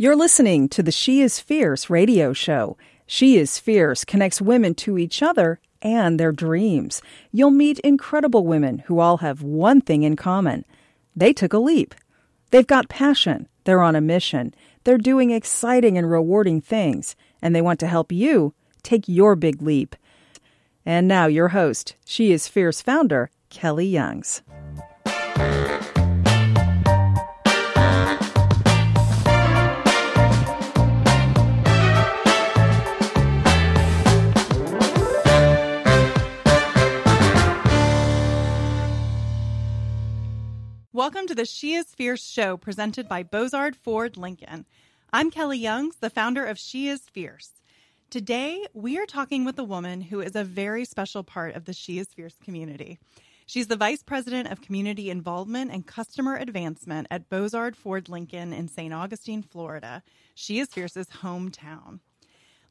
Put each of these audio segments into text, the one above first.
You're listening to the She is Fierce radio show. She is Fierce connects women to each other and their dreams. You'll meet incredible women who all have one thing in common they took a leap. They've got passion, they're on a mission, they're doing exciting and rewarding things, and they want to help you take your big leap. And now, your host, She is Fierce founder, Kelly Youngs. Welcome to the She is Fierce show presented by Bozard Ford Lincoln. I'm Kelly Youngs, the founder of She is Fierce. Today, we are talking with a woman who is a very special part of the She is Fierce community. She's the Vice President of Community Involvement and Customer Advancement at Bozard Ford Lincoln in St. Augustine, Florida. She is Fierce's hometown.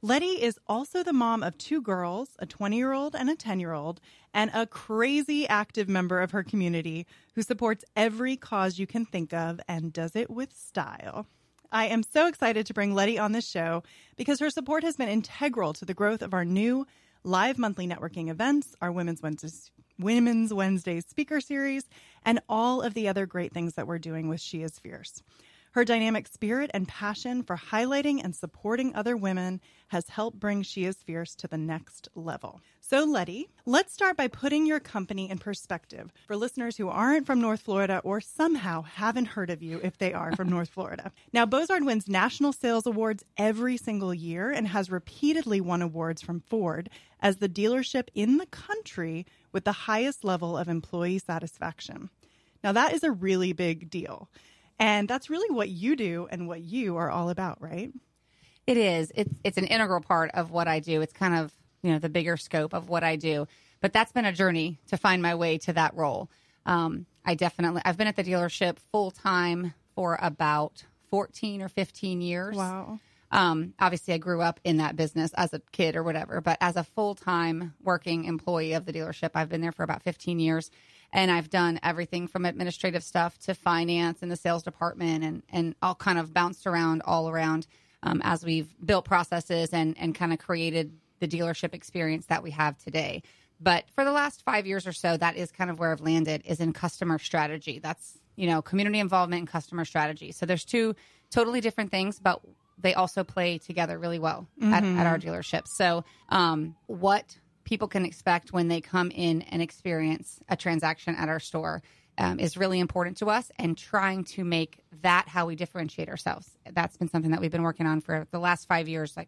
Letty is also the mom of two girls, a 20 year old and a 10 year old, and a crazy active member of her community who supports every cause you can think of and does it with style. I am so excited to bring Letty on this show because her support has been integral to the growth of our new live monthly networking events, our Women's Wednesdays, Women's Wednesdays speaker series, and all of the other great things that we're doing with She is Fierce. Her dynamic spirit and passion for highlighting and supporting other women has helped bring She is Fierce to the next level. So, Letty, let's start by putting your company in perspective for listeners who aren't from North Florida or somehow haven't heard of you if they are from North Florida. Now, Bozard wins national sales awards every single year and has repeatedly won awards from Ford as the dealership in the country with the highest level of employee satisfaction. Now, that is a really big deal. And that's really what you do and what you are all about, right? It is. It's it's an integral part of what I do. It's kind of, you know, the bigger scope of what I do. But that's been a journey to find my way to that role. Um, I definitely I've been at the dealership full time for about 14 or 15 years. Wow. Um, obviously, I grew up in that business as a kid or whatever, but as a full time working employee of the dealership, I've been there for about 15 years and I've done everything from administrative stuff to finance and the sales department and and all kind of bounced around all around um, as we've built processes and and kind of created the dealership experience that we have today. But for the last five years or so, that is kind of where I've landed is in customer strategy. That's you know community involvement and customer strategy. So there's two totally different things, but they also play together really well mm-hmm. at, at, our dealership. So um, what people can expect when they come in and experience a transaction at our store um, is really important to us and trying to make that how we differentiate ourselves. That's been something that we've been working on for the last five years, like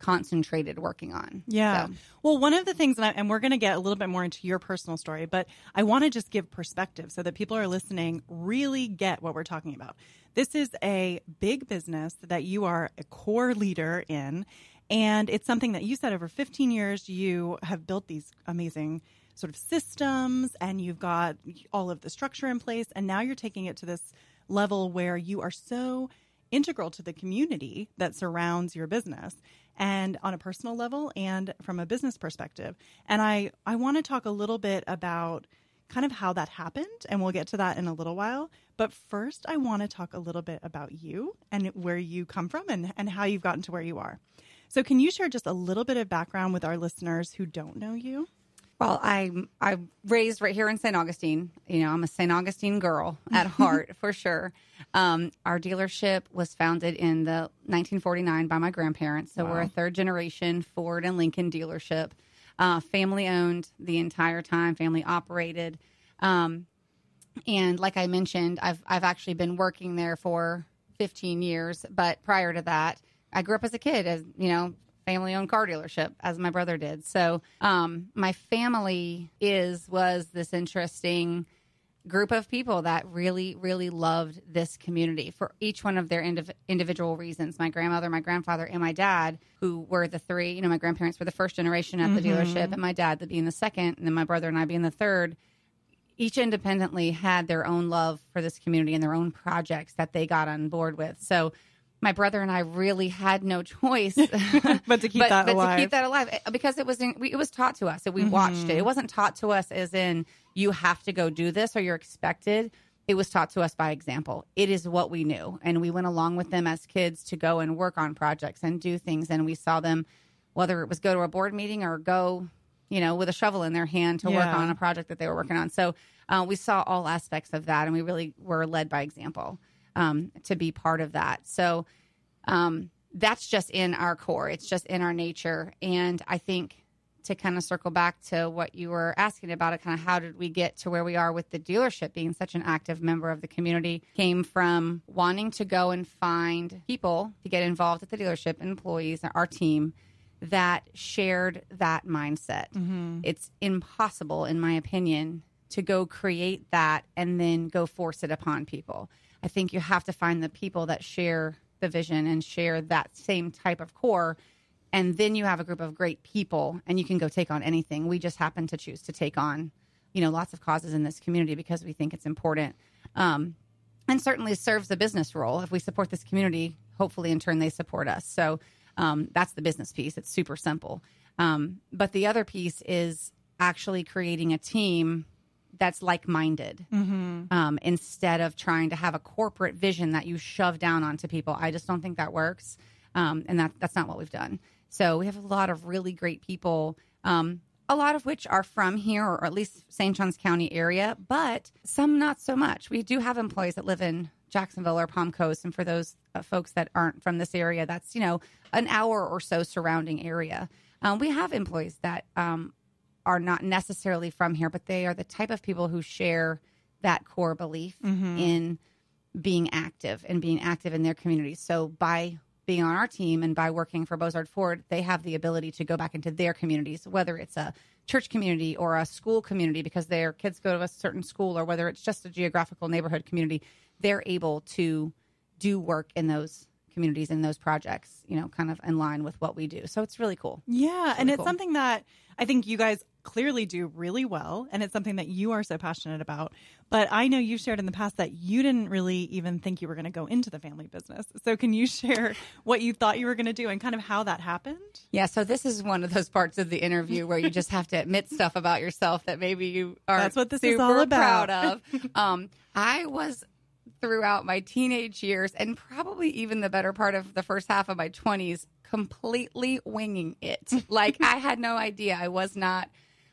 concentrated working on. Yeah. So. Well, one of the things, and, I, and we're going to get a little bit more into your personal story, but I want to just give perspective so that people are listening really get what we're talking about. This is a big business that you are a core leader in and it's something that you said over 15 years, you have built these amazing sort of systems and you've got all of the structure in place. And now you're taking it to this level where you are so integral to the community that surrounds your business and on a personal level and from a business perspective. And I, I want to talk a little bit about kind of how that happened, and we'll get to that in a little while. But first, I want to talk a little bit about you and where you come from and, and how you've gotten to where you are. So, can you share just a little bit of background with our listeners who don't know you? Well, I'm I'm raised right here in St. Augustine. You know, I'm a St. Augustine girl at heart for sure. Um, our dealership was founded in the 1949 by my grandparents, so wow. we're a third generation Ford and Lincoln dealership, uh, family owned the entire time, family operated. Um, and like I mentioned, I've I've actually been working there for 15 years, but prior to that, I grew up as a kid as, you know, family owned car dealership as my brother did. So, um, my family is, was this interesting group of people that really, really loved this community for each one of their indiv- individual reasons. My grandmother, my grandfather, and my dad, who were the three, you know, my grandparents were the first generation at the mm-hmm. dealership, and my dad the being the second, and then my brother and I being the third. Each independently had their own love for this community and their own projects that they got on board with. So my brother and I really had no choice but to keep but, that but alive. to keep that alive eh, because it was in, it was taught to us. and we mm-hmm. watched it. It wasn't taught to us as in you have to go do this or you're expected. it was taught to us by example. It is what we knew. And we went along with them as kids to go and work on projects and do things. And we saw them, whether it was go to a board meeting or go, you know, with a shovel in their hand to work on a project that they were working on. So uh, we saw all aspects of that. And we really were led by example um, to be part of that. So um, that's just in our core, it's just in our nature. And I think to kind of circle back to what you were asking about it kind of how did we get to where we are with the dealership being such an active member of the community? Came from wanting to go and find people to get involved at the dealership employees our team that shared that mindset. It's impossible in my opinion to go create that and then go force it upon people i think you have to find the people that share the vision and share that same type of core and then you have a group of great people and you can go take on anything. We just happen to choose to take on you know lots of causes in this community because we think it's important um, and certainly serves the business role. If we support this community hopefully in turn they support us. So um, that's the business piece. It's super simple. Um, but the other piece is actually creating a team that's like-minded um, instead of trying to have a corporate vision that you shove down onto people. I just don't think that works um, and that that's not what we've done. So we have a lot of really great people um, a lot of which are from here or at least st johns county area but some not so much. We do have employees that live in jacksonville or palm coast and for those uh, folks that aren't from this area that's you know an hour or so surrounding area. Um, we have employees that um, are not necessarily from here, but they are the type of people who share that core belief mm-hmm. in being active and being active in their communities. So by being on our team and by working for Bozard Ford, they have the ability to go back into their communities, whether it's a church community or a school community because their kids go to a certain school or whether it's just a geographical neighborhood community, they're able to do work in those communities in those projects, you know, kind of in line with what we do. So it's really cool. Yeah, and really it's cool. something that I think you guys clearly do really well, and it's something that you are so passionate about. But I know you've shared in the past that you didn't really even think you were going to go into the family business. So can you share what you thought you were going to do and kind of how that happened? Yeah, so this is one of those parts of the interview where you just have to admit stuff about yourself that maybe you are That's what this is all about. proud of. Um, I was throughout my teenage years and probably even the better part of the first half of my 20s completely winging it. Like I had no idea. I was not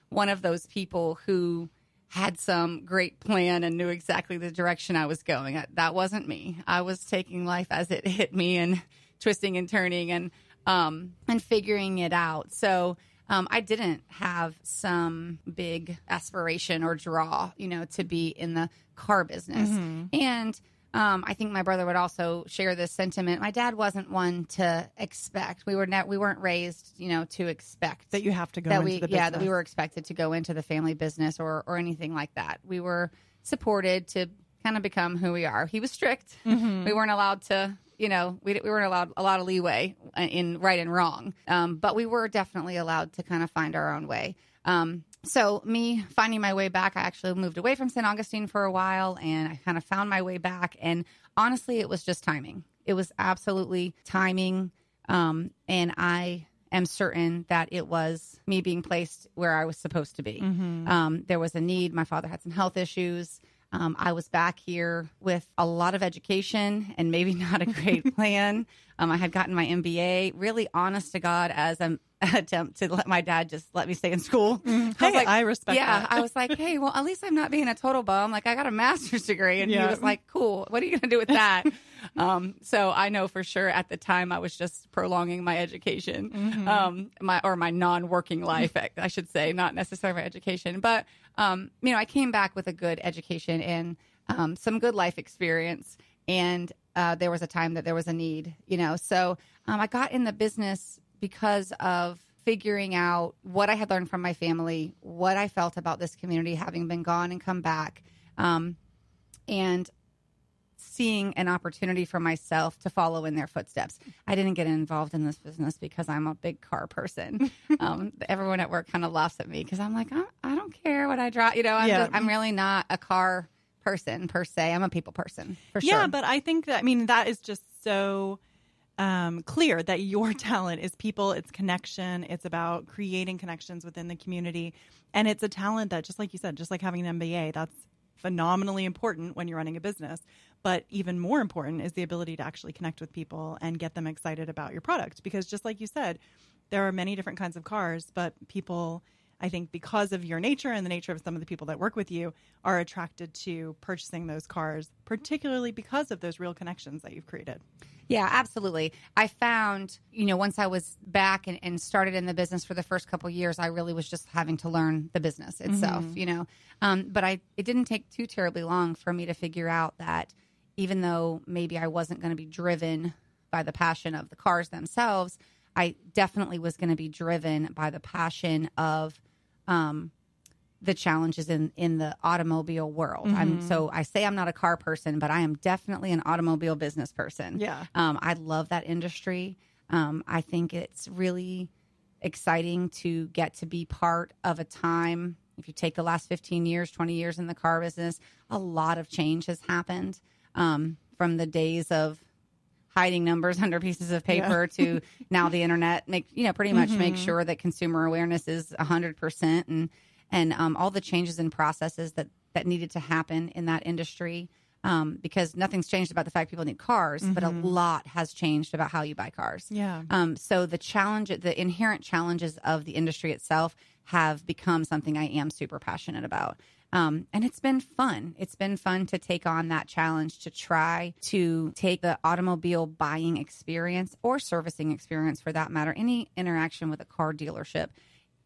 one of those people who had some great plan and knew exactly the direction I was going. That wasn't me. I was taking life as it hit me and twisting and turning and um, and figuring it out. So um, I didn't have some big aspiration or draw, you know, to be in the car business. And um, I think my brother would also share this sentiment. My dad wasn't one to expect. We were not. We weren't raised, you know, to expect That you have to go that into we the yeah that we were expected to go into the family business or or anything like that. We were supported to kind of become who we are. He was strict. Mm-hmm. We weren't allowed to. You know, we, we weren't allowed a lot of leeway in right and wrong, um, but we were definitely allowed to kind of find our own way. Um, so, me finding my way back, I actually moved away from St. Augustine for a while and I kind of found my way back. And honestly, it was just timing. It was absolutely timing. Um, and I am certain that it was me being placed where I was supposed to be. Um, there was a need. My father had some health issues. Um, I was back here with a lot of education and maybe not a great plan. Um, I had gotten my MBA, really honest to God, as an attempt to let my dad just let me stay in school. I Hey, I respect Yeah, that. I was like, hey, well, at least I'm not being a total bum. Like, I got a master's degree. And Yeah. he was like, cool. What are you going to do with that? um, so I know for sure at the time I was just prolonging my education, Mm-hmm. um, my or my non-working life, I should say, not necessarily my education. But um, you know, I came back with a good education and um, some good life experience, and uh, there was a time that there was a need. You know, so um, I got in the business because of figuring out what I had learned from my family, what I felt about this community having been gone and come back, um, and seeing an opportunity for myself to follow in their footsteps. I didn't get involved in this business because I'm a big car person. um, everyone at work kind of laughs at me because I'm like, I, I don't care what I drive. You know, I'm, Yeah. just, I'm really not a car person per se. I'm a people person for sure. Yeah, but I think that I mean that is just so um, clear that your talent is people, it's connection, it's about creating connections within the community, and it's a talent that, just like you said, just like having an MBA, that's phenomenally important when you're running a business. But even more important is the ability to actually connect with people and get them excited about your product. Because just like you said, there are many different kinds of cars, but people, I think, because of your nature and the nature of some of the people that work with you, are attracted to purchasing those cars, particularly because of those real connections that you've created. Yeah, absolutely. I found, you know, once I was back and, and started in the business for the first couple years, I really was just having to learn the business itself, mm-hmm. you know. Um, but I, it didn't take too terribly long for me to figure out that even though maybe I wasn't going to be driven by the passion of the cars themselves, I definitely was going to be driven by the passion of um, the challenges in in the automobile world. Mm-hmm. I'm so I say I'm not a car person, but I am definitely an automobile business person. Yeah, um, I love that industry. Um, I think it's really exciting to get to be part of a time. If you take the last 15 years, 20 years in the car business, a lot of change has happened um, from the days of hiding numbers under pieces of paper yeah. to now the internet make you know pretty much mm-hmm. make sure that consumer awareness is 100% and and um, all the changes and processes that that needed to happen in that industry um, because nothing's changed about the fact people need cars, mm-hmm. but a mm-hmm. lot has changed about how you buy cars. Yeah. Um, so the challenge, the inherent challenges of the industry itself have become something I am super passionate about. Um, and it's been fun. It's been fun to take on that challenge to try to take the automobile buying experience or servicing experience for that matter, any interaction with a car dealership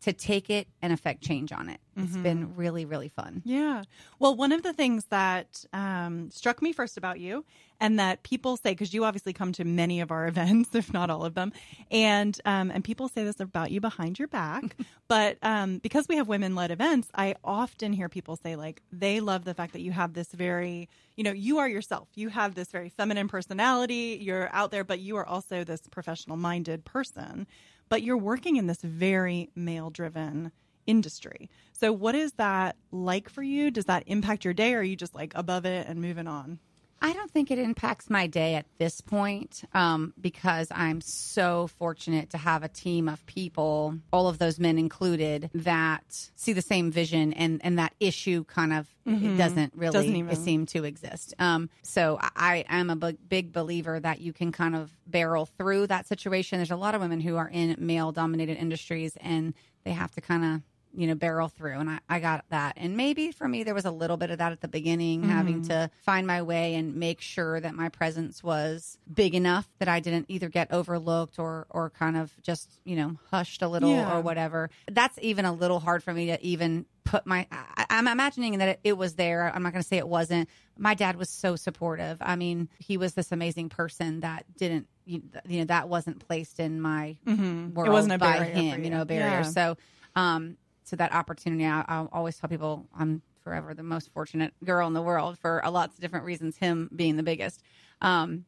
to take it and affect change on it. It's mm-hmm. been really, really fun. Yeah. Well, one of the things that um, struck me first about you, and that people say, because you obviously come to many of our events, if not all of them, and um, and people say this about you behind your back, but um, because we have women-led events, I often hear people say like they love the fact that you have this very, you know, you are yourself. You have this very feminine personality. You're out there, but you are also this professional-minded person but you're working in this very male driven industry. So, what is that like for you? Does that impact your day, or are you just like above it and moving on? I don't think it impacts my day at this point um, because I'm so fortunate to have a team of people, all of those men included, that see the same vision and, and that issue kind of mm-hmm. doesn't really doesn't even... seem to exist. Um, so I, I am a big believer that you can kind of barrel through that situation. There's a lot of women who are in male dominated industries and they have to kind of you know, barrel through. And I, I got that. And maybe for me, there was a little bit of that at the beginning, mm-hmm. having to find my way and make sure that my presence was big enough that I didn't either get overlooked or, or kind of just, you know, hushed a little yeah. or whatever. That's even a little hard for me to even put my, I, am I'm imagining that it, it was there. I'm not going to say it wasn't. My dad was so supportive. I mean, he was this amazing person that didn't, you, know, that wasn't placed in my mm-hmm. world it wasn't a by him, you. you know, barrier. Yeah. So, um, to that opportunity. I, I'll always tell people I'm forever the most fortunate girl in the world for a lots of different reasons. Him being the biggest, um,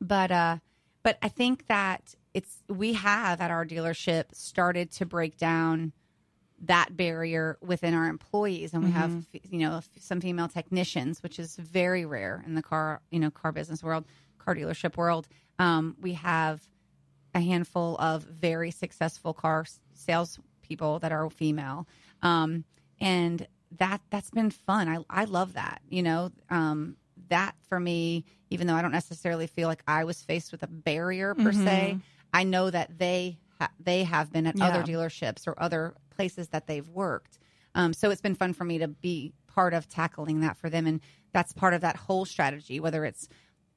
but uh, but I think that it's we have at our dealership started to break down that barrier within our employees and we mm-hmm. have you know some female technicians which is very rare in the car you know car business world car dealership world um, we have a handful of very successful car sales people that are female. Um, and that that's been fun. I I love that. You know, um, that for me, even though I don't necessarily feel like I was faced with a barrier per mm-hmm. se, I know that they ha- they have been at yeah. other dealerships or other places that they've worked. Um, so it's been fun for me to be part of tackling that for them, and that's part of that whole strategy. Whether it's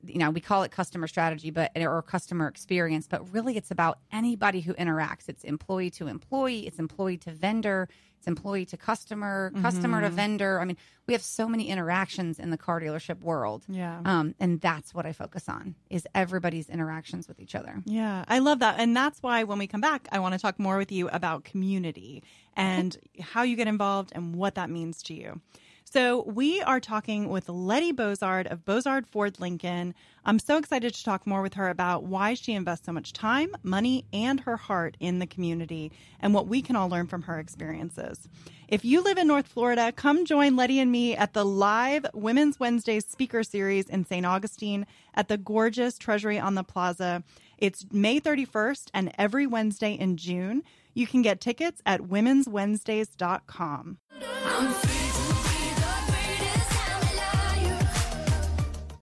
you know we call it customer strategy but or customer experience but really it's about anybody who interacts. It's employee to employee it's employee to vendor it's employee to customer mm-hmm. customer to vendor. I mean we have so many interactions in the car dealership world. Yeah. Um, and that's what i focus on is everybody's interactions with each other. Yeah i love that. And that's why when we come back i want to talk more with you about community and how you get involved and what that means to you so we are talking with Letty Bozard of Bozard Ford Lincoln. I'm so excited to talk more with her about why she invests so much time, money, and her heart in the community and what we can all learn from her experiences. If you live in North Florida, come join Letty and me at the live Women's Wednesdays speaker series in St. Augustine at the gorgeous Treasury on the Plaza. It's May 31st and every Wednesday in June. You can get tickets at womenswednesdays.com.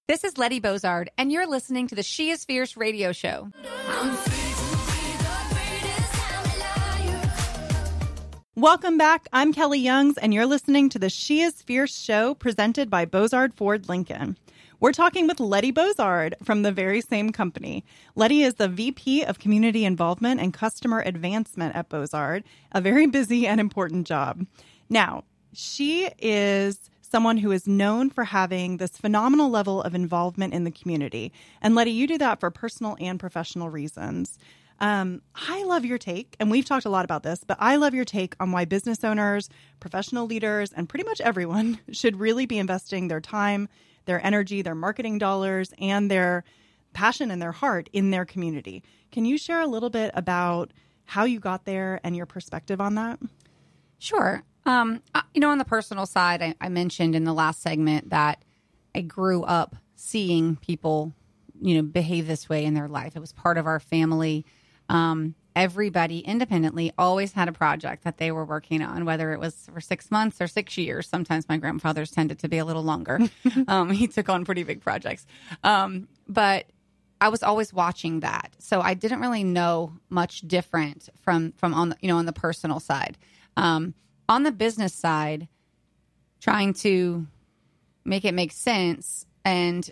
This is Letty Bozard, and you're listening to the She is Fierce radio show. Welcome back. I'm Kelly Youngs, and you're listening to the She is Fierce show presented by Bozard Ford Lincoln. We're talking with Letty Bozard from the very same company. Letty is the VP of Community Involvement and Customer Advancement at Bozard, a very busy and important job. Now, she is someone who is known for having this phenomenal level of involvement in the community. And Letty, you do that for personal and professional reasons. Um, I love your take, and we've talked a lot about this, but I love your take on why business owners, professional leaders, and pretty much everyone should really be investing their time, their energy, their marketing dollars, and their passion and their heart in their community. Can you share a little bit about how you got there and your perspective on that? Sure. Um, you know, on the personal side, I, I mentioned in the last segment that I grew up seeing people, you know, behave this way in their life. It was part of our family um, everybody independently always had a project that they were working on, whether it was for six months or six years. Sometimes my grandfather's tended to be a little longer. um, he took on pretty big projects. Um, but I was always watching that. So I didn't really know much different from, from on the, you know, on the personal side. Um, on the business side, trying to make it make sense and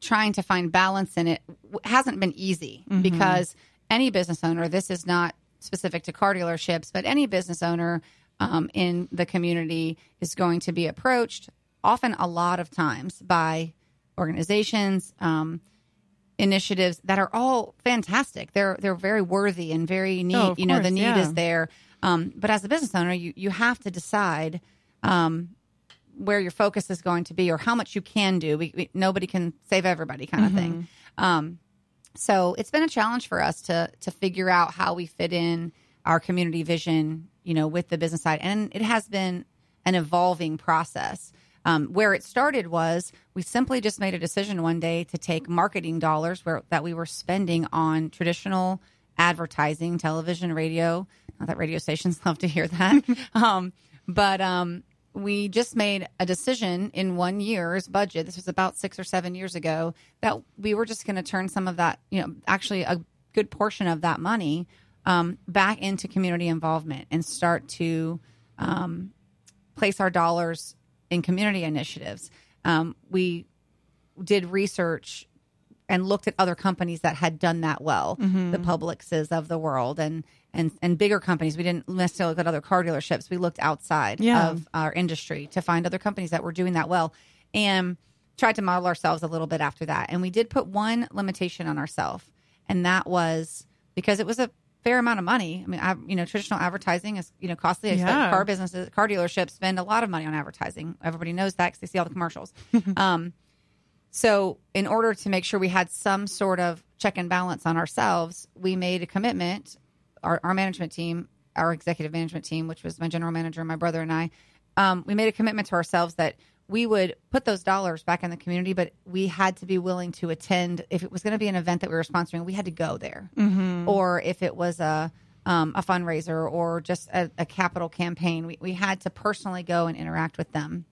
trying to find balance in it hasn't been easy mm-hmm. because – any business owner, this is not specific to car dealerships, but any business owner um, in the community is going to be approached often a lot of times by organizations, um, initiatives that are all fantastic. They're they're very worthy and very neat. Oh, you know, the need yeah. is there. Um, but as a business owner, you you have to decide um, where your focus is going to be or how much you can do. We, we, nobody can save everybody, kind of mm-hmm. thing. Um, so it's been a challenge for us to to figure out how we fit in our community vision, you know, with the business side, and it has been an evolving process. Um, where it started was we simply just made a decision one day to take marketing dollars where that we were spending on traditional advertising, television, radio. Not that radio stations love to hear that, um, but um, we just made a decision in one year's budget. This was about six or seven years ago that we were just going to turn some of that, you know, actually a good portion of that money um, back into community involvement and start to um, place our dollars in community initiatives. Um, we did research and looked at other companies that had done that well, mm-hmm. the Publixes of the world, and and and bigger companies. We didn't necessarily look at other car dealerships. We looked outside yeah. of our industry to find other companies that were doing that well, and tried to model ourselves a little bit after that. And we did put one limitation on ourselves, and that was because it was a fair amount of money. I mean, I, you know, traditional advertising is you know costly. Yeah. Car businesses, car dealerships spend a lot of money on advertising. Everybody knows that because they see all the commercials. um, so, in order to make sure we had some sort of check and balance on ourselves, we made a commitment our, our management team, our executive management team, which was my general manager, my brother, and I, um, we made a commitment to ourselves that we would put those dollars back in the community, but we had to be willing to attend. If it was going to be an event that we were sponsoring, we had to go there. Mm-hmm. Or if it was a um, a fundraiser or just a, a capital campaign, we, we had to personally go and interact with them.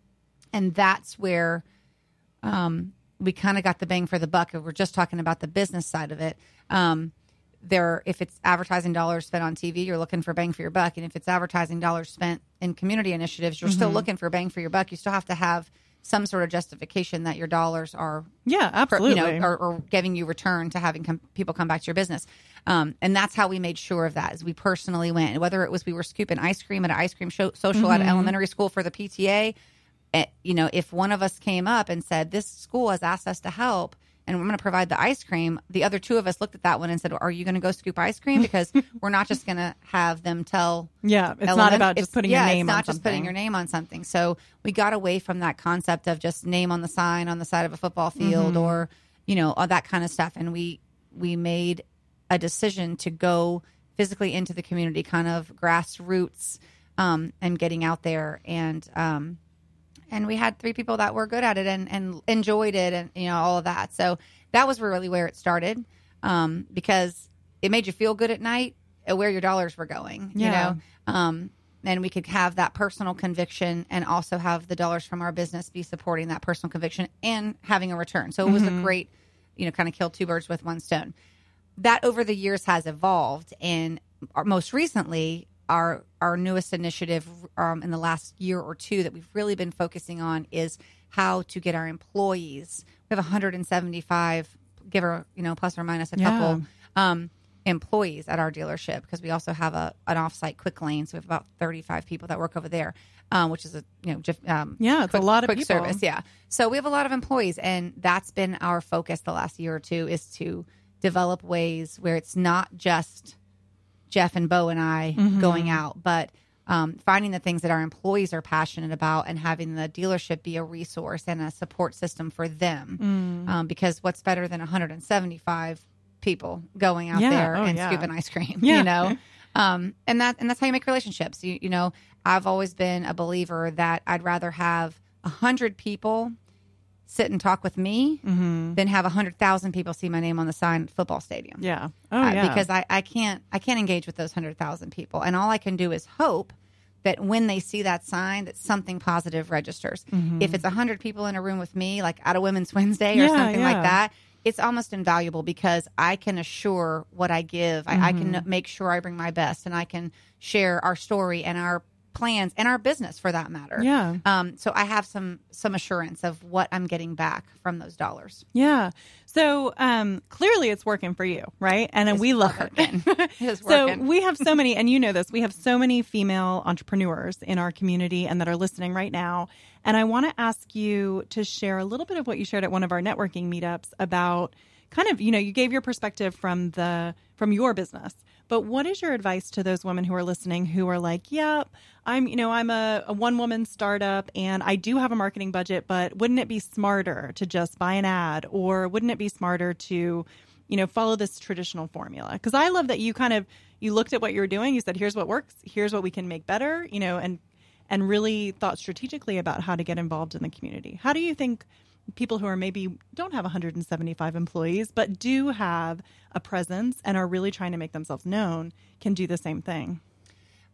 And that's where um, we kind of got the bang for the buck. If we're just talking about the business side of it. Um, there if it's advertising dollars spent on TV, you're looking for bang for your buck, and if it's advertising dollars spent in community initiatives, you're mm-hmm. still looking for bang for your buck. You still have to have some sort of justification that your dollars are yeah absolutely you know are, are giving you return to having com- people come back to your business um, and that's how we made sure of that as we personally went whether it was we were scooping ice cream at an ice cream show, social mm-hmm. at an elementary school for the pta you know if one of us came up and said this school has asked us to help and I'm going to provide the ice cream. The other two of us looked at that one and said, "Are you going to go scoop ice cream? Because we're not just going to have them tell." Yeah, it's element. not about just putting yeah, your name. It's not just something. putting your name on something. So we got away from that concept of just name on the sign on the side of a football field mm-hmm. or you know all that kind of stuff. And we we made a decision to go physically into the community, kind of grassroots, um, and getting out there and. Um, and we had three people that were good at it and, and enjoyed it and you know all of that so that was really where it started um, because it made you feel good at night where your dollars were going yeah. you know um, and we could have that personal conviction and also have the dollars from our business be supporting that personal conviction and having a return. So it was a great, you know, kind of kill two birds with one stone. That over the years has evolved, and most recently, our our newest initiative um, in the last year or two that we've really been focusing on is how to get our employees. We have 175, give or you know plus or minus a Yeah. couple um, employees at our dealership because we also have a an offsite quick lane, so we have about 35 people that work over there, um, which is a you know just um, Yeah, it's a lot of quick people. service. Yeah, so we have a lot of employees, and that's been our focus the last year or two is to develop ways where it's not just Jeff and Bo and I Mm-hmm. going out, but um, finding the things that our employees are passionate about and having the dealership be a resource and a support system for them. Mm. Um, because what's better than 175 people going out Yeah. there Oh, and yeah. scooping ice cream? Yeah. You know, um, and that and that's how you make relationships. You you know, I've always been a believer that I'd rather have a hundred people sit and talk with me Mm-hmm. than have a hundred thousand people see my name on the sign at football stadium Yeah. Oh, uh, yeah. because I, I can't I can't engage with those hundred thousand people, and all I can do is hope that when they see that sign, that something positive registers. If it's hundred people in a room with me, like at a Women's Wednesday or Mm-hmm. Yeah, something yeah. like that, it's almost invaluable because I can assure what I give. I, I Mm-hmm. can make sure I bring my best, and I can share our story and our plans and our business for that matter. Yeah. Um, so I have some some assurance of what I'm getting back from those dollars. Yeah. So um, clearly it's working for you, right? And then we love working. it. It's so working. we have so many, and you know this, we have so many female entrepreneurs in our community and that are listening right now. And I want to ask you to share a little bit of what you shared at one of our networking meetups about kind of, you know, you gave your perspective from the from your business. But what is your advice to those women who are listening who are like, yeah, I'm, you know, I'm a, a one woman startup and I do have a marketing budget, but wouldn't it be smarter to just buy an ad or wouldn't it be smarter to, you know, follow this traditional formula? Because I love that you kind of, you looked at what you were doing, you said, here's what works, here's what we can make better, you know, and, and really thought strategically about how to get involved in the community. How do you think people who are maybe don't have 175 employees but do have a presence and are really trying to make themselves known can do the same thing?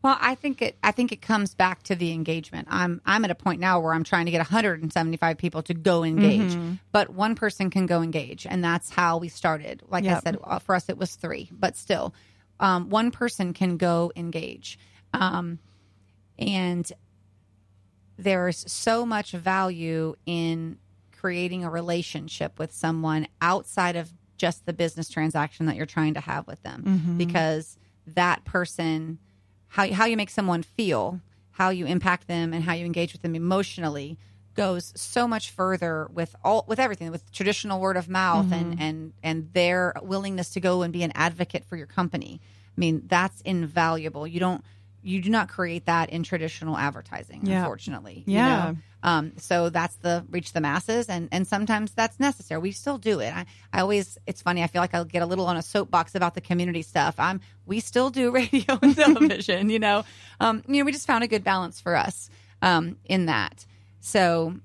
Well, I think it. I think it comes back to the engagement. I'm I'm at a point now where I'm trying to get 175 people to go engage, Mm-hmm. but one person can go engage, and that's how we started. Like I said, uh, for us it was three, but still, um, one person can go engage, um, and there's so much value in creating a relationship with someone outside of just the business transaction that you're trying to have with them. Mm-hmm. Because that person how how you make someone feel how you impact them and how you engage with them emotionally goes so much further with all with everything with traditional word of mouth and mm-hmm. and and their willingness to go and be an advocate for your company. I mean that's invaluable. You don't you do not create that in traditional advertising Yeah. unfortunately you Yeah. know? Um, so that's the reach the masses, and and sometimes that's necessary. We still do it. I, I always, it's funny. I feel like I'll get a little on a soapbox about the community stuff. I'm, we still do radio and television. You know, um, you know, we just found a good balance for us um, in that. So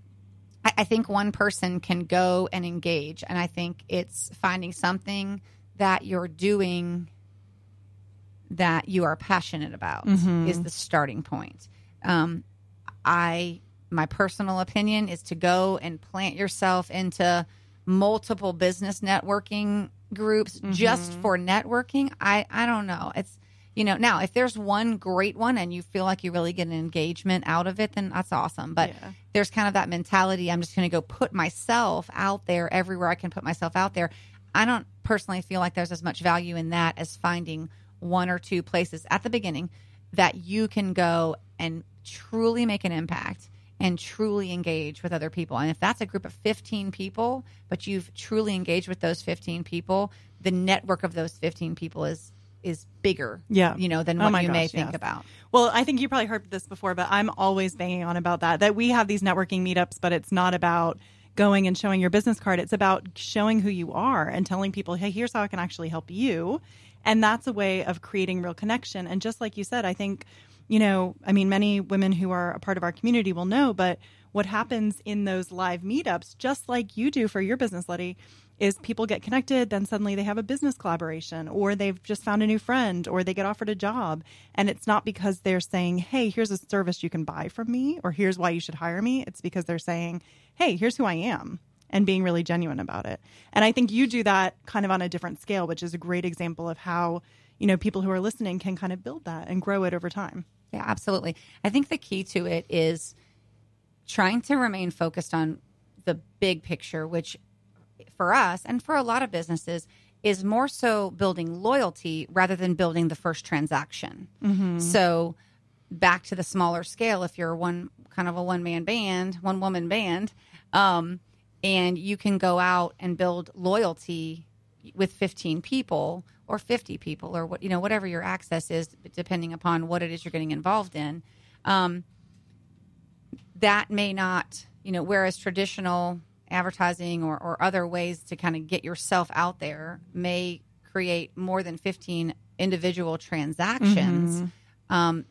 I, I think one person can go and engage, and I think it's finding something that you're doing that you are passionate about is the starting point. Um, I my personal opinion is to go and plant yourself into multiple business networking groups just for networking. I I don't know. It's you know, now if there's one great one and you feel like you really get an engagement out of it, then that's awesome. But Yeah. there's kind of that mentality I'm just going to go put myself out there everywhere I can put myself out there. I don't personally feel like there's as much value in that as finding one or two places at the beginning that you can go and truly make an impact and truly engage with other people. And if that's a group of 15 people, but you've truly engaged with those 15 people, the network of those 15 people is is bigger, Yeah. you know, than Oh what my you may think yes. about. Well, I think you probably heard this before, but I'm always banging on about that. That we have these networking meetups, but it's not about going and showing your business card. It's about showing who you are and telling people, hey, here's how I can actually help you. And that's a way of creating real connection. And just like you said, I think, you know, I mean, many women who are a part of our community will know, but what happens in those live meetups, just like you do for your business, Letty, is people get connected, then suddenly they have a business collaboration, or they've just found a new friend, or they get offered a job. And it's not because they're saying, hey, here's a service you can buy from me, or here's why you should hire me. It's because they're saying, hey, here's who I am, and being really genuine about it. And I think you do that kind of on a different scale, which is a great example of how, you know, people who are listening can kind of build that and grow it over time. Yeah, absolutely. I think the key to it is trying to remain focused on the big picture, which for us and for a lot of businesses is more so building loyalty rather than building the first transaction. Mm-hmm. So back to the smaller scale, if you're one kind of a one man band, one woman band, um, and you can go out and build loyalty with 15 people or 50 people or what you know whatever your access is depending upon what it is you're getting involved in um, that may not you know whereas traditional advertising or, or other ways to kind of get yourself out there may create more than 15 individual transactions mm-hmm. um,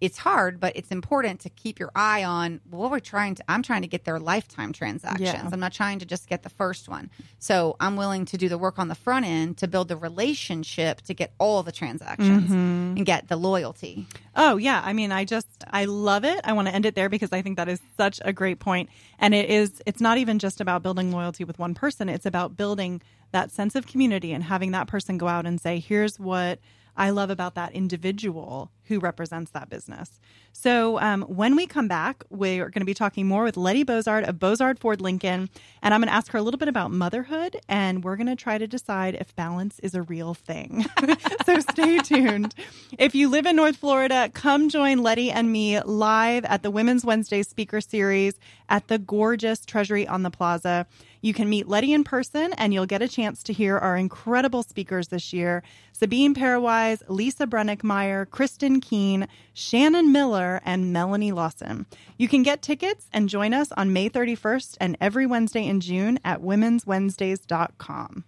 it's hard, but it's important to keep your eye on what we're trying to. I'm trying to get their lifetime transactions. Yeah. I'm not trying to just get the first one. So I'm willing to do the work on the front end to build the relationship to get all the transactions mm-hmm. and get the loyalty. Oh yeah, I mean, I just I love it. I want to end it there because I think that is such a great point. And it is. It's not even just about building loyalty with one person. It's about building that sense of community and having that person go out and say, "Here's what." I love about that individual who represents that business. So um, when we come back, we're going to be talking more with Letty Bozard of Bozard Ford Lincoln, and I'm going to ask her a little bit about motherhood, and we're going to try to decide if balance is a real thing. so stay tuned. If you live in North Florida, come join Letty and me live at the Women's Wednesday Speaker Series at the gorgeous Treasury on the Plaza. You can meet Letty in person, and you'll get a chance to hear our incredible speakers this year Sabine Parawise, Lisa Brennickmeyer, Kristen Keen, Shannon Miller, and Melanie Lawson. You can get tickets and join us on May 31st and every Wednesday in June at womenswednesdays.com.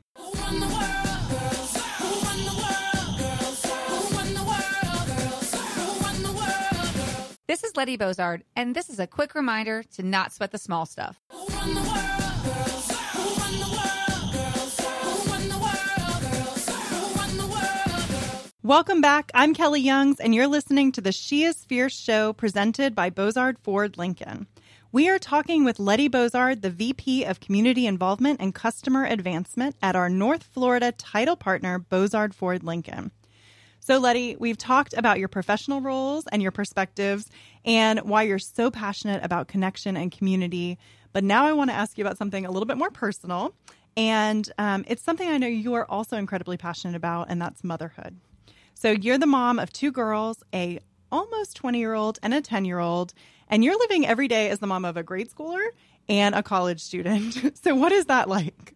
This is Letty Bozard, and this is a quick reminder to not sweat the small stuff. Welcome back. I'm Kelly Youngs, and you're listening to the She is Fierce show presented by Bozard Ford Lincoln. We are talking with Letty Bozard, the VP of Community Involvement and Customer Advancement at our North Florida title partner, Bozard Ford Lincoln. So, Letty, we've talked about your professional roles and your perspectives and why you're so passionate about connection and community. But now I want to ask you about something a little bit more personal. And um, it's something I know you are also incredibly passionate about, and that's motherhood. So you're the mom of two girls, a almost 20 year old and a 10 year old, and you're living every day as the mom of a grade schooler and a college student. so what is that like?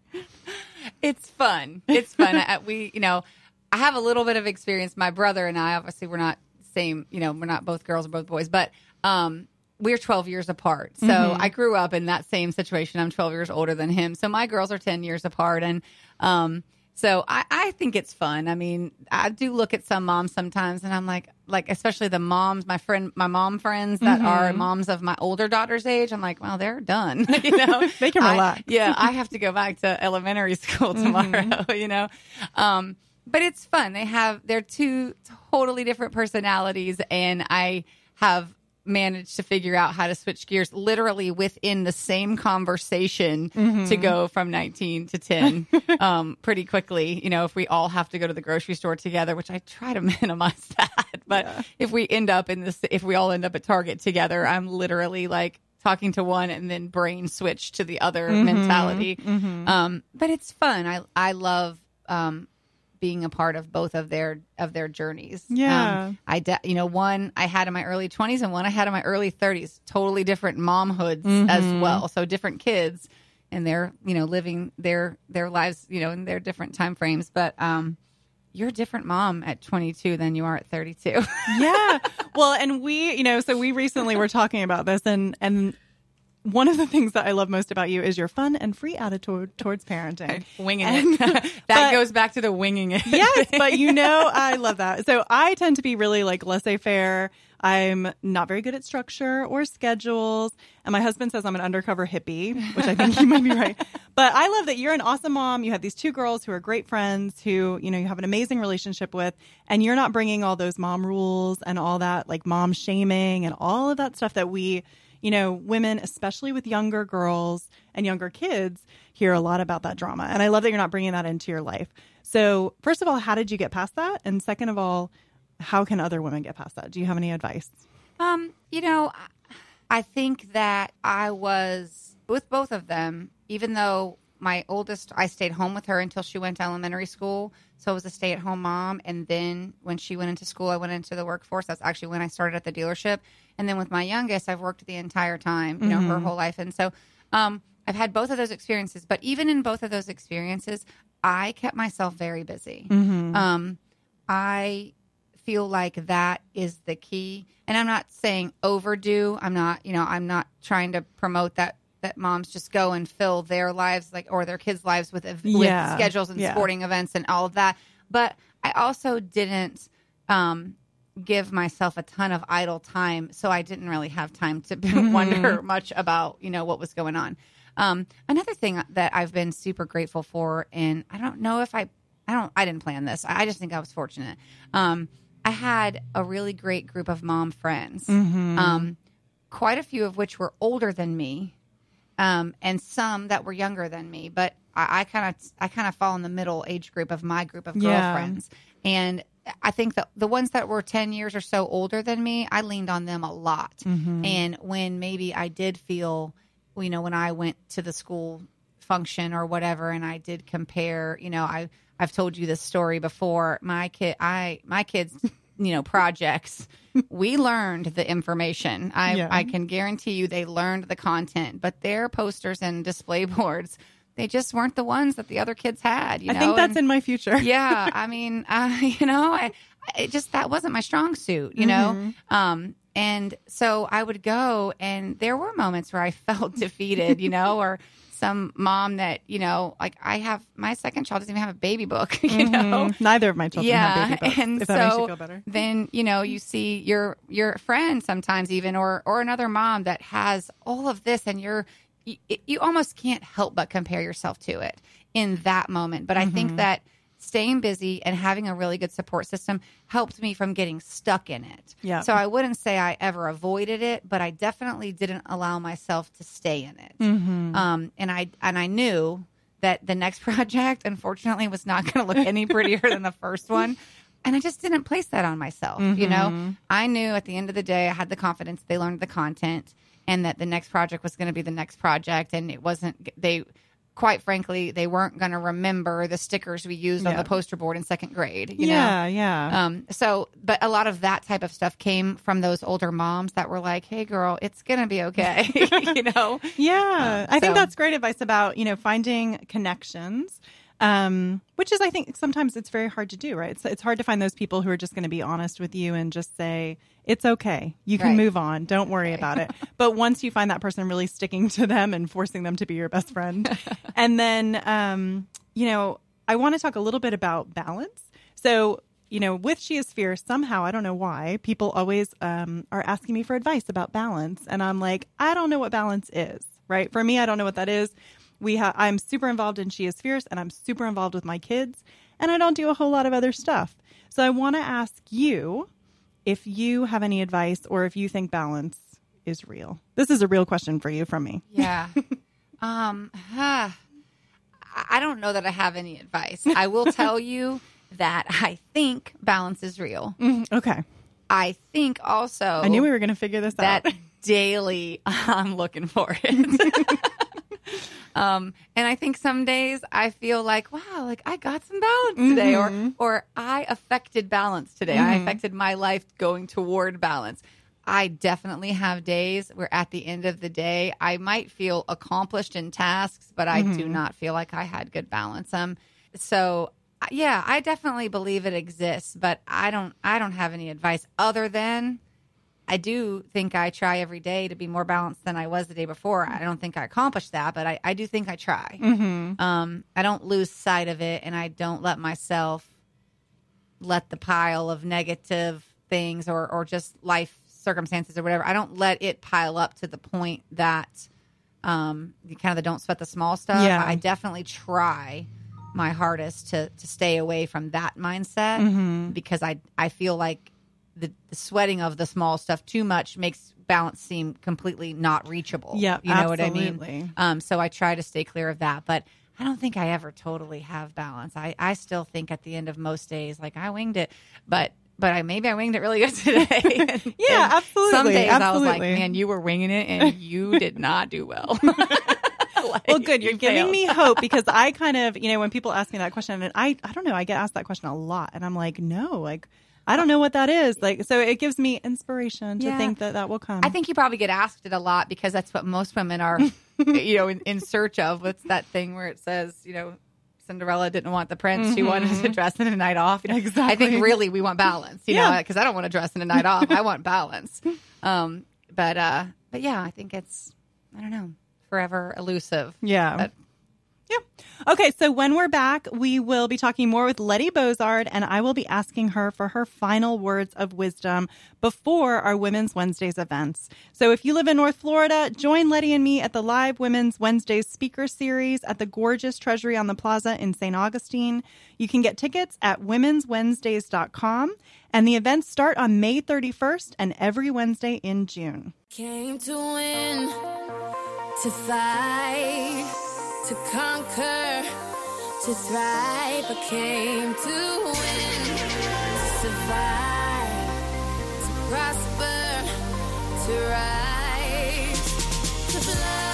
It's fun. It's fun. I, we, you know, I have a little bit of experience. My brother and I, obviously, we're not same. You know, we're not both girls or both boys, but um, we're 12 years apart. So mm-hmm. I grew up in that same situation. I'm 12 years older than him. So my girls are 10 years apart, and um, so I, I think it's fun. I mean, I do look at some moms sometimes and I'm like, like, especially the moms, my friend, my mom friends that mm-hmm. are moms of my older daughter's age. I'm like, well, they're done. you know, they can relax. I, yeah. I have to go back to elementary school mm-hmm. tomorrow, mm-hmm. you know? Um, but it's fun. They have, they're two totally different personalities and I have managed to figure out how to switch gears literally within the same conversation mm-hmm. to go from 19 to 10 um, pretty quickly. You know, if we all have to go to the grocery store together, which I try to minimize that. But yeah. if we end up in this, if we all end up at Target together, I'm literally like, talking to one and then brain switch to the other mm-hmm, mentality. Mm-hmm. Um, but it's fun. I I love um, being a part of both of their of their journeys. Yeah, um, I de- you know one I had in my early twenties and one I had in my early thirties. Totally different momhoods mm-hmm. as well. So different kids and they're you know living their their lives you know in their different time frames. But um, you're a different mom at 22 than you are at 32. yeah. Well, and we, you know, so we recently were talking about this and and one of the things that I love most about you is your fun and free attitude towards parenting. Winging And- it. that but- goes back to the winging it. yes, but you know, I love that. So I tend to be really like laissez faire. I'm not very good at structure or schedules. And my husband says I'm an undercover hippie, which I think he might be right. But I love that you're an awesome mom. You have these two girls who are great friends who, you know, you have an amazing relationship with, and you're not bringing all those mom rules and all that like mom shaming and all of that stuff that we, you know, women, especially with younger girls and younger kids, hear a lot about that drama. And I love that you're not bringing that into your life. So, first of all, how did you get past that? And second of all, how can other women get past that? Do you have any advice? Um, you know, I- I think that I was with both of them, even though my oldest, I stayed home with her until she went to elementary school. So I was a stay at home mom. And then when she went into school, I went into the workforce. That's actually when I started at the dealership. And then with my youngest, I've worked the entire time, you know, her whole life. And so, um, I've had both of those experiences, but even in both of those experiences, I kept myself very busy. Um, I feel like that is the key. And I'm not saying overdo. I'm not, you know, I'm not trying to promote that that moms just go and fill their lives like or their kids' lives with, with Yeah. schedules and Yeah. sporting events and all of that. But I also didn't um, give myself a ton of idle time, so I didn't really have time to wonder much about you know what was going on. Um, another thing that I've been super grateful for, and I don't know if I, I don't, I didn't plan this. I just think I was fortunate. Um, I had a really great group of mom friends, um, quite a few of which were older than me, um, and some that were younger than me. But I kind of, I kind of fall in the middle age group of my group of Yeah. girlfriends, and I think that the ones that were ten years or so older than me, I leaned on them a lot. And when maybe I did feel, you know, when I went to the school function or whatever, and I did compare, you know, I I've told you this story before. My kid, I my kids, you know, projects. we learned the information. I Yeah. I can guarantee you they learned the content, but their posters and display boards, they just weren't the ones that the other kids had. You know? I think that's And- in my future. yeah i mean uh, you know I, it just that wasn't my strong suit you know Mm-hmm. um and so i would go and there were moments where i felt defeated you know or some mom that you know like i have my second child doesn't even have a baby book you know Mhm. Neither of my children yeah have baby books, and if so that makes you feel better. then you know you see your your friend sometimes even or or another mom that has all of this and you're you, you almost can't help but compare yourself to it in that moment but i Mm-hmm. think that staying busy and having a really good support system helped me from getting stuck in it. Yeah. so i wouldn't say i ever avoided it but i definitely didn't allow myself to stay in it. Mm-hmm. um, and i and i knew that the next project unfortunately was not going to look any prettier than the first one. And i just didn't place that on myself you know? I knew at the end of the day i had the confidence they learned the content and that the next project was going to be the next project and it wasn't they quite frankly they weren't going to remember the stickers we used on the poster board in second grade you know yeah, yeah. um, so, but a lot of that type of stuff came from those older moms that were like, "Hey, girl, it's gonna be okay," you know. Yeah, I think that's great advice about you know finding connections, um, which is I think sometimes it's very hard to do. Right, it's it's hard to find those people who are just going to be honest with you and just say it's okay, you can Right. move on, don't worry about it. But once you find that person really sticking to them and forcing them to be your best friend, and then um, you know I want to talk a little bit about balance. So you know, with She is Fierce, somehow, I don't know why, people always um, are asking me for advice about balance. And I'm like, I don't know what balance is, right? For me, I don't know what that is. We ha- I'm super involved in She is Fierce and I'm super involved with my kids, and I don't do a whole lot of other stuff. So I want to ask you if you have any advice or if you think balance is real. This is a real question for you from me. Yeah. um. huh. I don't know that I have any advice. I will tell you that I think balance is real. Okay. I think also I knew we were going to figure this that out. daily I'm looking for it. Um, and I think some days I feel like, wow, like I got some balance today, or or I affected balance today. I affected my life going toward balance. I definitely have days where at the end of the day I might feel accomplished in tasks, but I do not feel like I had good balance. Um, so yeah, I definitely believe it exists, but I don't. I don't have any advice other than I do think I try every day to be more balanced than I was the day before. I don't think I accomplished that, but I, I do think I try. Mm-hmm. Um, I don't lose sight of it, and I don't let myself let the pile of negative things or or just life circumstances or whatever. I don't let it pile up to the point that um, you kind of the don't sweat the small stuff. Yeah. I definitely try my hardest to to stay away from that mindset Mm-hmm. because I I feel like the, the sweating of the small stuff too much makes balance seem completely not reachable. Yeah, you know what I mean. Um, so I try to stay clear of that, but I don't think I ever totally have balance. I I still think at the end of most days, like I winged it, but. But I maybe I winged it really good today. And- Yeah, absolutely, Some days I was like, "Man, you were winging it, and you did not do well." Like, Well, good. You're you giving failed. me hope because I kind of, you know, when people ask me that question, and I, I don't know, I get asked that question a lot, and I'm like, no, like, I don't know what that is. Like, so it gives me inspiration to Yeah. think that that will come. I think you probably get asked it a lot because that's what most women are, you know, in, in search of. What's that thing where it says, you know, Cinderella didn't want the prince; she wanted to dress in a night off. You know, I think really we want balance, you Yeah. know, because I don't want to dress in a night off. I want balance. Um, but uh, but yeah, I think it's I don't know, forever elusive. Yeah. But- yeah. Okay, so when we're back, we will be talking more with Letty Bozard, and I will be asking her for her final words of wisdom before our Women's Wednesdays events. So if you live in North Florida, join Letty and me at the live Women's Wednesdays speaker series at the gorgeous Treasury on the Plaza in St. Augustine. You can get tickets at womenswednesdays.com, and the events start on May 31st and every Wednesday in June. Came to win, to fight, to conquer, to thrive. I came to win, to survive, to prosper, to rise, to fly.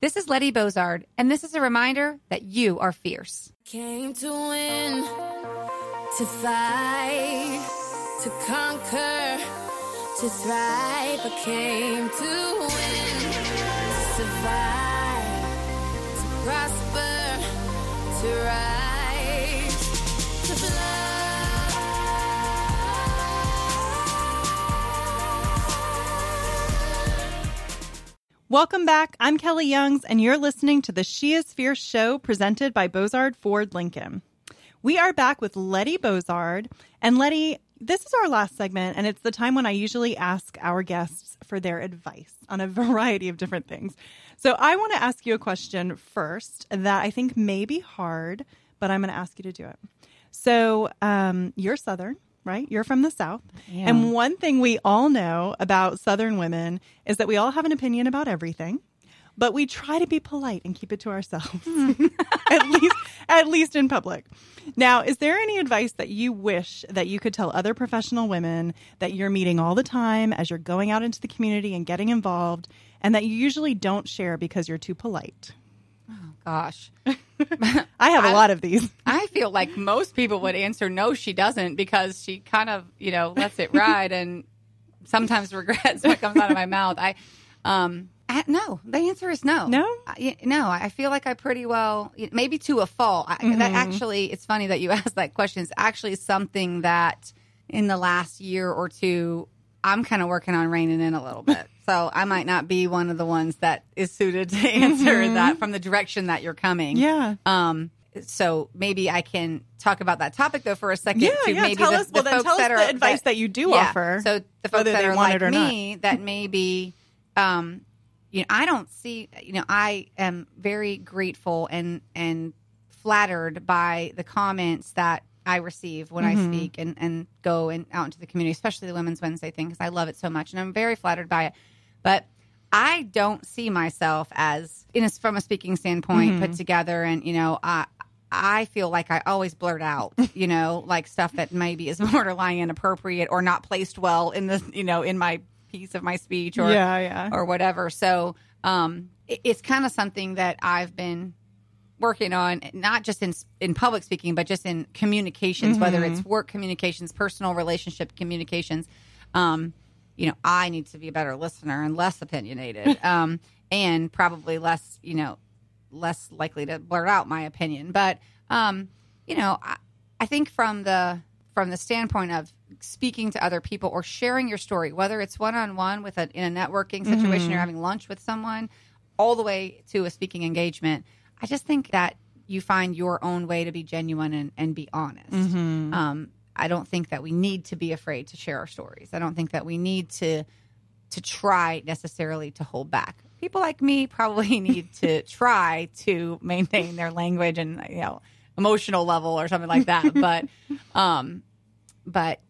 This is Letty Bozard, and this is a reminder that you are fierce. Came to win, to fight, to conquer, to thrive. I came to win, to survive, to prosper, to rise, to fly. Welcome back. I'm Kelly Youngs, and you're listening to the She is Fierce show presented by Bozard Ford Lincoln. We are back with Letty Bozard. And Letty, this is our last segment, and it's the time when I usually ask our guests for their advice on a variety of different things. So I want to ask you a question first that I think may be hard, but I'm going to ask you to do it. So um, you're Southern, right? You're from the South. And one thing we all know about Southern women is that we all have an opinion about everything, but we try to be polite and keep it to ourselves, at least at least in public. Now, is there any advice that you wish that you could tell other professional women that you're meeting all the time as you're going out into the community and getting involved, and that you usually don't share because you're too polite? Gosh. I have a lot of these. I feel like most people would answer no, she doesn't, because she kind of, you know, lets it ride and sometimes regrets what comes out of my mouth. I, um, I, no, the answer is no. No? I, no, I feel like I pretty well, maybe to a fault. I, Mm-hmm. That actually, it's funny that you asked that question. It's actually something that in the last year or two, I'm kind of working on reining in a little bit. So I might not be one of the ones that is suited to answer that from the direction that you're coming. Mm-hmm. Yeah. Um, so maybe I can talk about that topic though for a second. Yeah, to yeah. maybe Tell the, us. Well, then tell us the are, advice that you do yeah. offer, So the folks that are like or not. me, that maybe, um, you know, I don't see. You know, I am very grateful and and flattered by the comments that I receive when Mm-hmm. I speak and and go and out into the community, especially the Women's Wednesday thing, because I love it so much, and I'm very flattered by it. But I don't see myself as, in a, from a speaking standpoint, Mm-hmm. put together, and you know, I I feel like I always blurt out, you know, like stuff that maybe is borderline inappropriate or not placed well in the, you know, in my piece of my speech or Yeah, yeah. or whatever. So, um, it, it's kind of something that I've been working on, not just in in public speaking, but just in communications, whether Mm-hmm. it's work communications, personal relationship communications. Um, you know, I need to be a better listener and less opinionated, um, and probably less, you know, less likely to blurt out my opinion. But um, you know, I, I think from the from the standpoint of speaking to other people or sharing your story, whether it's one on one with a in a networking situation Mm-hmm. or having lunch with someone, all the way to a speaking engagement, I just think that you find your own way to be genuine and, and be honest. Mm-hmm. Um, I don't think that we need to be afraid to share our stories. I don't think that we need to to try necessarily to hold back. People like me probably need to try to maintain their language and you know emotional level or something like that. But um, but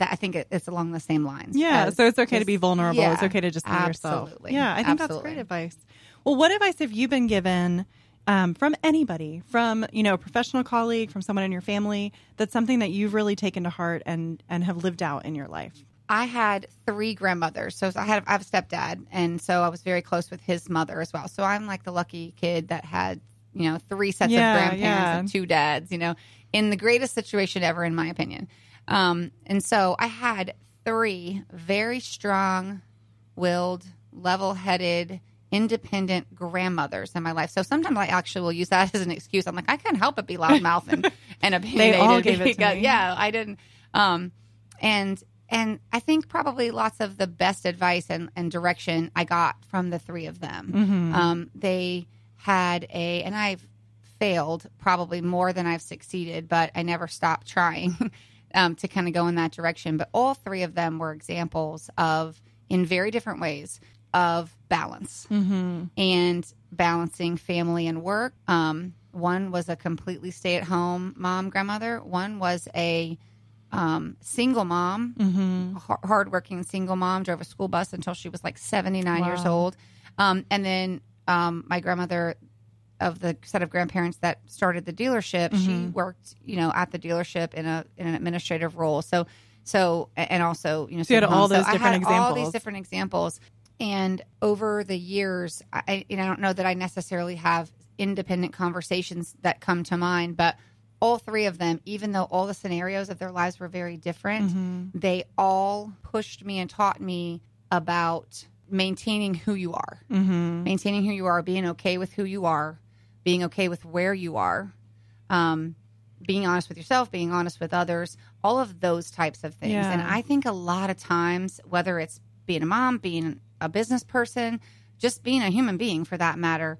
that I think it, it's along the same lines. Yeah, as so it's okay to be vulnerable. yeah, it's okay to just be yourself. absolutely. Yeah, I think that's great advice. Well, what advice have you been given um, from anybody, from you know, a professional colleague, from someone in your family, that's something that you've really taken to heart and and have lived out in your life? I had three grandmothers. So I had I have a stepdad, and so I was very close with his mother as well. So I'm like the lucky kid that had you know three sets Yeah, of grandparents yeah. and two dads. You know, in the greatest situation ever, in my opinion. Um, and so I had three very strong-willed, level-headed. Independent grandmothers in my life. So sometimes I actually will use that as an excuse. I'm like, I can't help but be loudmouth and, and opinionated. they all gave it to me. Yeah, I didn't. Um, and and I think probably lots of the best advice and, and direction I got from the three of them. Mm-hmm. Um, they had a, and I've failed probably more than I've succeeded, but I never stopped trying um, to kind of go in that direction. But all three of them were examples of, in very different ways, of balance Mm-hmm. and balancing family and work. Um, one was a completely stay at home mom, grandmother. One was a um, single mom, Mm-hmm. har- hardworking single mom, drove a school bus until she was like 79 years old. Um, and then um, my grandmother, of the set of grandparents that started the dealership, she Mm-hmm. worked, you know, at the dealership in a in an administrative role. So, so and also, you know, So you had all those I different had All these different examples. And over the years, I, and I don't know that I necessarily have independent conversations that come to mind, but all three of them, even though all the scenarios of their lives were very different, Mm-hmm. they all pushed me and taught me about maintaining who you are, Mm-hmm. maintaining who you are, being okay with who you are, being okay with where you are, um, being honest with yourself, being honest with others, all of those types of things. Yeah. And I think a lot of times, whether it's being a mom, being a business person, just being a human being for that matter,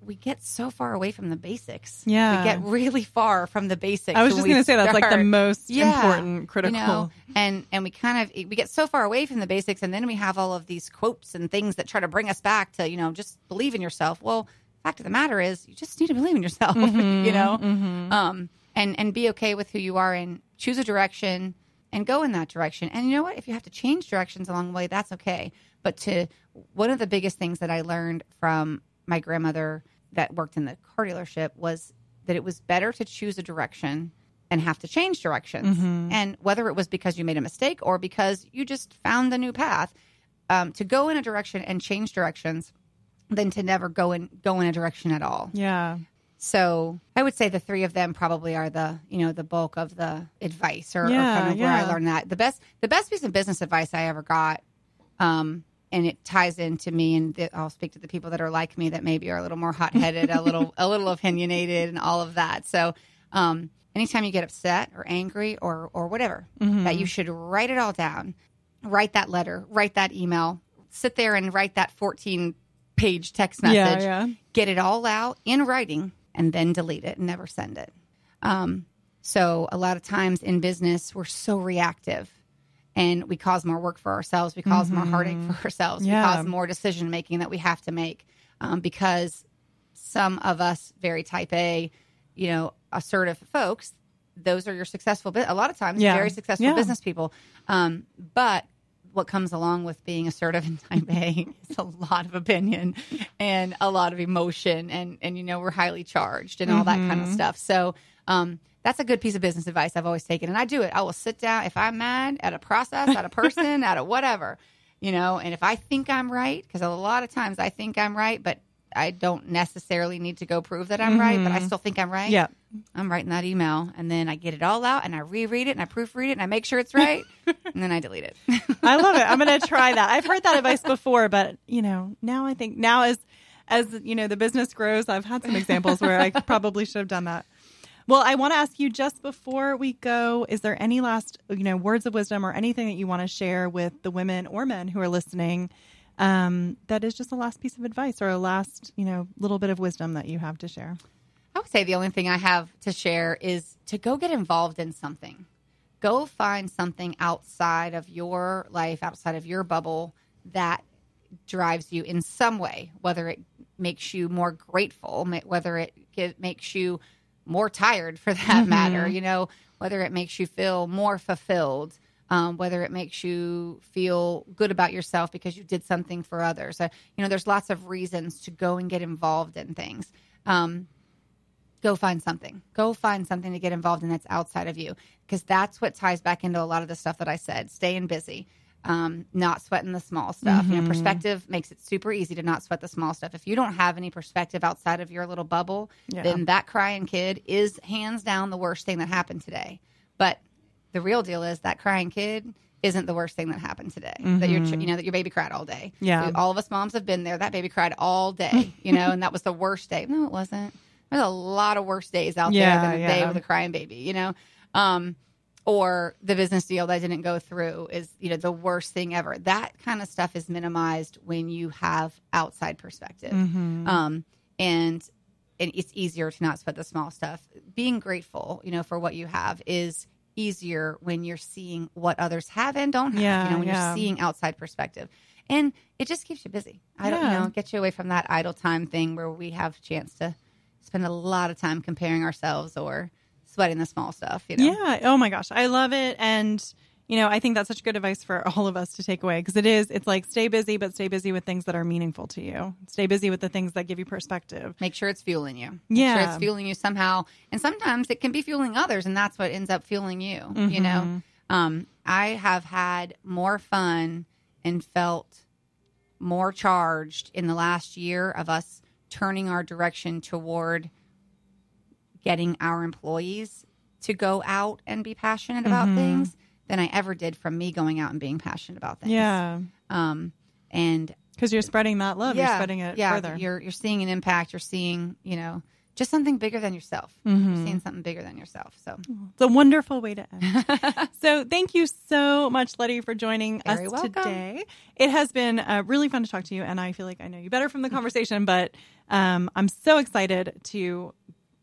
we get so far away from the basics. Yeah. We get really far from the basics. I was just going to say that's like the most Yeah. important, critical. You know, and and we kind of we get so far away from the basics, and then we have all of these quotes and things that try to bring us back to you know just believe in yourself. Well, fact of the matter is, you just need to believe in yourself. Mm-hmm, you know, um, and and be okay with who you are, and choose a direction and go in that direction. And you know what? If you have to change directions along the way, that's okay. But to one of the biggest things that I learned from my grandmother that worked in the car dealership was that it was better to choose a direction and have to change directions. And whether it was because you made a mistake or because you just found the new path, um, to go in a direction and change directions than to never go in go in a direction at all. yeah. So I would say the three of them probably are the you know the bulk of the advice or, or kind of where I learned that. The best the best piece of business advice I ever got, um, and it ties into me, and th- I'll speak to the people that are like me that maybe are a little more hot headed, a little a little opinionated, and all of that. So. Um, anytime you get upset or angry or or whatever, Mm-hmm. that you should write it all down. Write that letter, write that email, sit there and write that 14 page text message Yeah, yeah. get it all out in writing and then delete it and never send it. Um, so a lot of times in business, we're so reactive and we cause more work for ourselves. We cause more heartache for ourselves. Yeah. We cause more decision making that we have to make um, because some of us very type A, you know, assertive folks, those are your successful, a lot of times, Yeah. very successful Yeah. business people. Um, but what comes along with being assertive in type A is a lot of opinion and a lot of emotion and and you know we're highly charged and all that kind of stuff. So um that's a good piece of business advice I've always taken and I do it. I will sit down if I'm mad at a process, at a person, at a whatever, you know, and if I think I'm right because a lot of times I think I'm right, but I don't necessarily need to go prove that I'm right, but I mm-hmm. still think I'm right. Yeah. I'm writing that email and then I get it all out and I reread it and I proofread it and I make sure it's right and then I delete it. I love it. I'm going to try that. I've heard that advice before, but you know, now I think now as as you know the business grows, I've had some examples where I probably should have done that. Well, I want to ask you just before we go, is there any last, you know, words of wisdom or anything that you want to share with the women or men who are listening um, that is just a last piece of advice or a last, you know, little bit of wisdom that you have to share? I would say the only thing I have to share is to go get involved in something. Go find something outside of your life, outside of your bubble that drives you in some way, whether it makes you more grateful, whether it get, makes you more tired for that matter, you know, whether it makes you feel more fulfilled, um, whether it makes you feel good about yourself because you did something for others. Uh, you know, there's lots of reasons to go and get involved in things. Um, go find something. Go find something to get involved in that's outside of you because that's what ties back into a lot of the stuff that I said. Staying busy, um, not sweating the small stuff. You know, perspective makes it super easy to not sweat the small stuff. If you don't have any perspective outside of your little bubble, Yeah. then that crying kid is hands down the worst thing that happened today. But the real deal is that crying kid isn't the worst thing that happened today. That your you know that your baby cried all day. Yeah. all of us moms have been there. That baby cried all day. You know, and that was the worst day. No, it wasn't. There's a lot of worse days out Yeah, there than a day with a crying baby. You know, um, or the business deal that didn't go through is you know the worst thing ever. That kind of stuff is minimized when you have outside perspective. Um, and and it's easier to not sweat the small stuff. Being grateful, you know, for what you have is easier when you're seeing what others have and don't have. Yeah, you know, when yeah. you're seeing outside perspective. And it just keeps you busy. I don't Yeah. you know, get you away from that idle time thing where we have a chance to spend a lot of time comparing ourselves or sweating the small stuff, you know. Yeah. Oh my gosh. I love it. And, you know, I think that's such good advice for all of us to take away because it is, it's like stay busy, but stay busy with things that are meaningful to you. Stay busy with the things that give you perspective. Make sure it's fueling you. Make Yeah. sure it's fueling you somehow. And sometimes it can be fueling others, and that's what ends up fueling you. You know, um, I have had more fun and felt more charged in the last year of us turning our direction toward getting our employees to go out and be passionate about things than I ever did from me going out and being passionate about things. Yeah. Um, and Because you're spreading that love. You're spreading it yeah, further. You're you're seeing an impact. You're seeing you know just something bigger than yourself. You're seeing something bigger than yourself. So It's a wonderful way to end. so, thank you so much, Letty, for joining Very us welcome. today. It has been uh, really fun to talk to you, and I feel like I know you better from the conversation. But um, I'm so excited to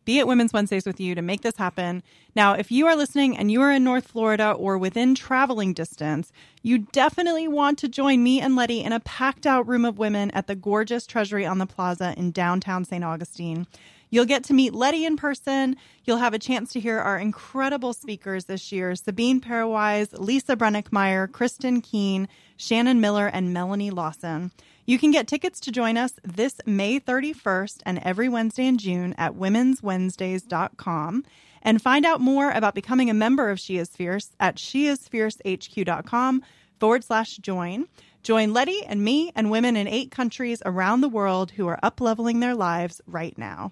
be at Women's Wednesdays with you to make this happen. Now, if you are listening and you are in North Florida or within traveling distance, you definitely want to join me and Letty in a packed out room of women at the gorgeous Treasury on the Plaza in downtown St. Augustine. You'll get to meet Letty in person. You'll have a chance to hear our incredible speakers this year Sabine Parawise, Lisa Brenninkmeyer, Kristen Keene, Shannon Miller, and Melanie Lawson. You can get tickets to join us this May 31st and every Wednesday in June at womenswednesdays.com and find out more about becoming a member of She Is Fierce at sheisfiercehq.com forward slash join. Join Letty and me and women in eight countries around the world who are up leveling their lives right now.